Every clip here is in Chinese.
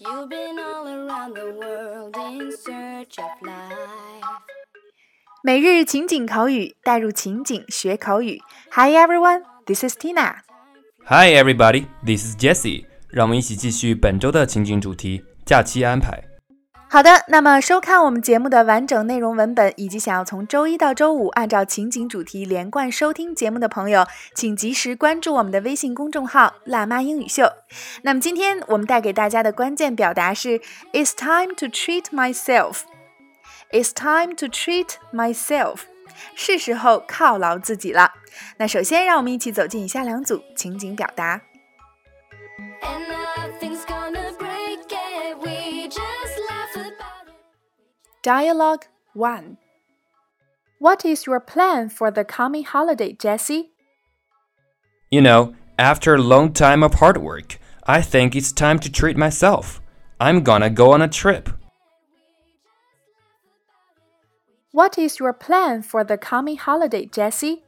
You've been all around the world in search of life. 每日情景口语，带入情景学口语。Hi everyone, this is Tina. Hi everybody, this is Jessie。让我们一起继续本周的情景主题——假期安排。好的，那么收看我们节目的完整内容文本，以及想要从周一到周五按照情景主题连贯收听节目的朋友，请及时关注我们的微信公众号“辣妈英语秀”。那么今天我们带给大家的关键表达是：It's time to treat myself. It's time to treat myself. 是时候犒劳自己了。那首先，让我们一起走进以下两组情景表达。Dialogue 1 What is your plan for the coming holiday, Jessie? You know, after a long time of hard work, I think it's time to treat myself. I'm gonna go on a trip. What is your plan for the coming holiday, Jessie?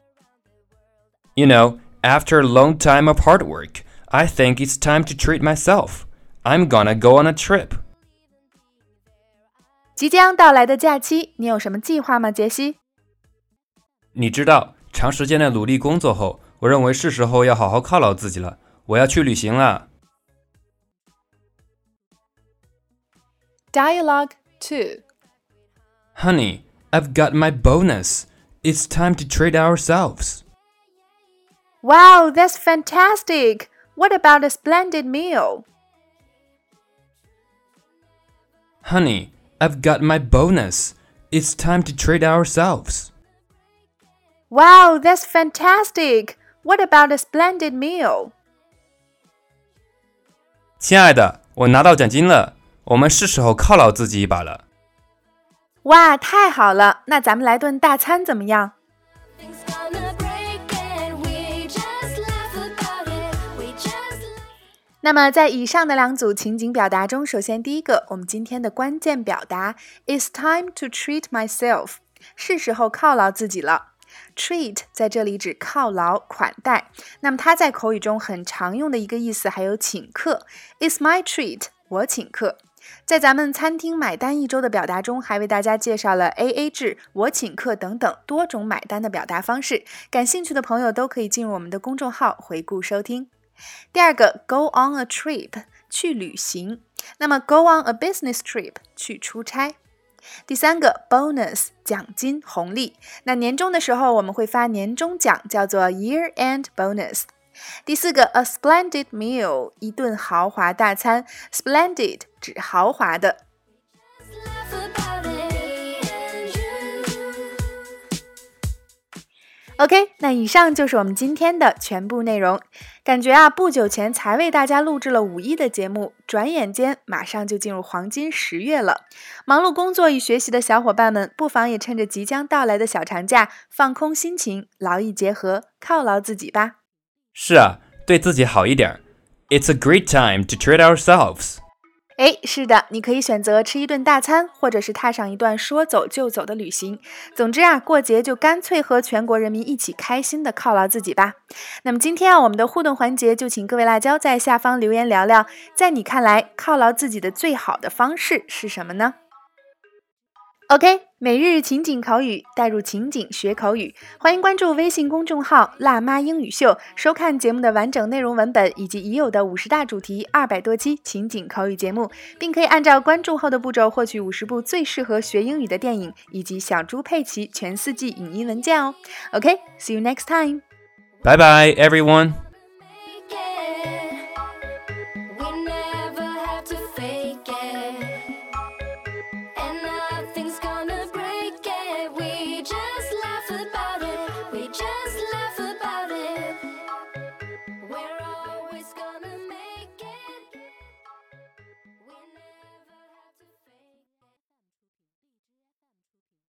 You know, after a long time of hard work, I think it's time to treat myself. I'm gonna go on a trip. 即将到来的假期，你有什么计划吗，杰西？你知道，长时间的努力工作后，我认为是时候要好好犒劳自己了。我要去旅行了。 Dialogue 2 Honey, I've got my bonus. It's time to treat ourselves. Wow, that's fantastic! What about a splendid meal? Honey, I've got my bonus. It's time to treat ourselves. Wow, that's fantastic! What about a splendid meal? 亲爱的，我拿到奖金了，我们是时候犒劳自己一把了。哇，太好了！那咱们来顿大餐怎么样？ 那么在以上的两组情景表达中，首先第一个，我们今天的关键表达 "It's time to treat myself"，是时候犒劳自己了。treat 在这里指犒劳、款待，那么它在口语中很常用的一个意思还有请客。It's my treat，我请客。在咱们餐厅买单一周的表达中，还为大家介绍了 A A 制、我请客等等多种买单的表达方式。感兴趣的朋友都可以进入我们的公众号回顾收听。第二个，go on a trip，去旅行。那么，go on a business trip，去出差。第三个，bonus，奖金、红利。那年终的时候，我们会发年终奖，叫做 year end bonus。第四个，a splendid meal，一顿豪华大餐。splendid 指豪华的。OK，那以上就是我们今天的全部内容。感觉啊，不久前才为大家录制了五一的节目，转眼间马上就进入黄金十月了。忙碌工作与学习的小伙伴们，不妨也趁着即将到来的小长假，放空心情，劳逸结合，犒劳自己吧。是啊，对自己好一点。It's a great time to treat ourselves. 哎，是的，你可以选择吃一顿大餐，或者是踏上一段说走就走的旅行。总之啊，过节就干脆和全国人民一起开心的犒劳自己吧。那么今天啊，我们的互动环节就请各位辣椒在下方留言聊聊，在你看来犒劳自己的最好的方式是什么呢？OK，每日情景口语，带入情景学口语，欢迎关注微信公众号“辣妈英语秀”，收看节目的完整内容文本以及已有的五十大主题、二百多期情景口语节目，并可以按照关注后的步骤获取五十部最适合学英语的电影以及小猪佩奇全四季影音文件哦。OK，see、you next time。Bye bye, everyone.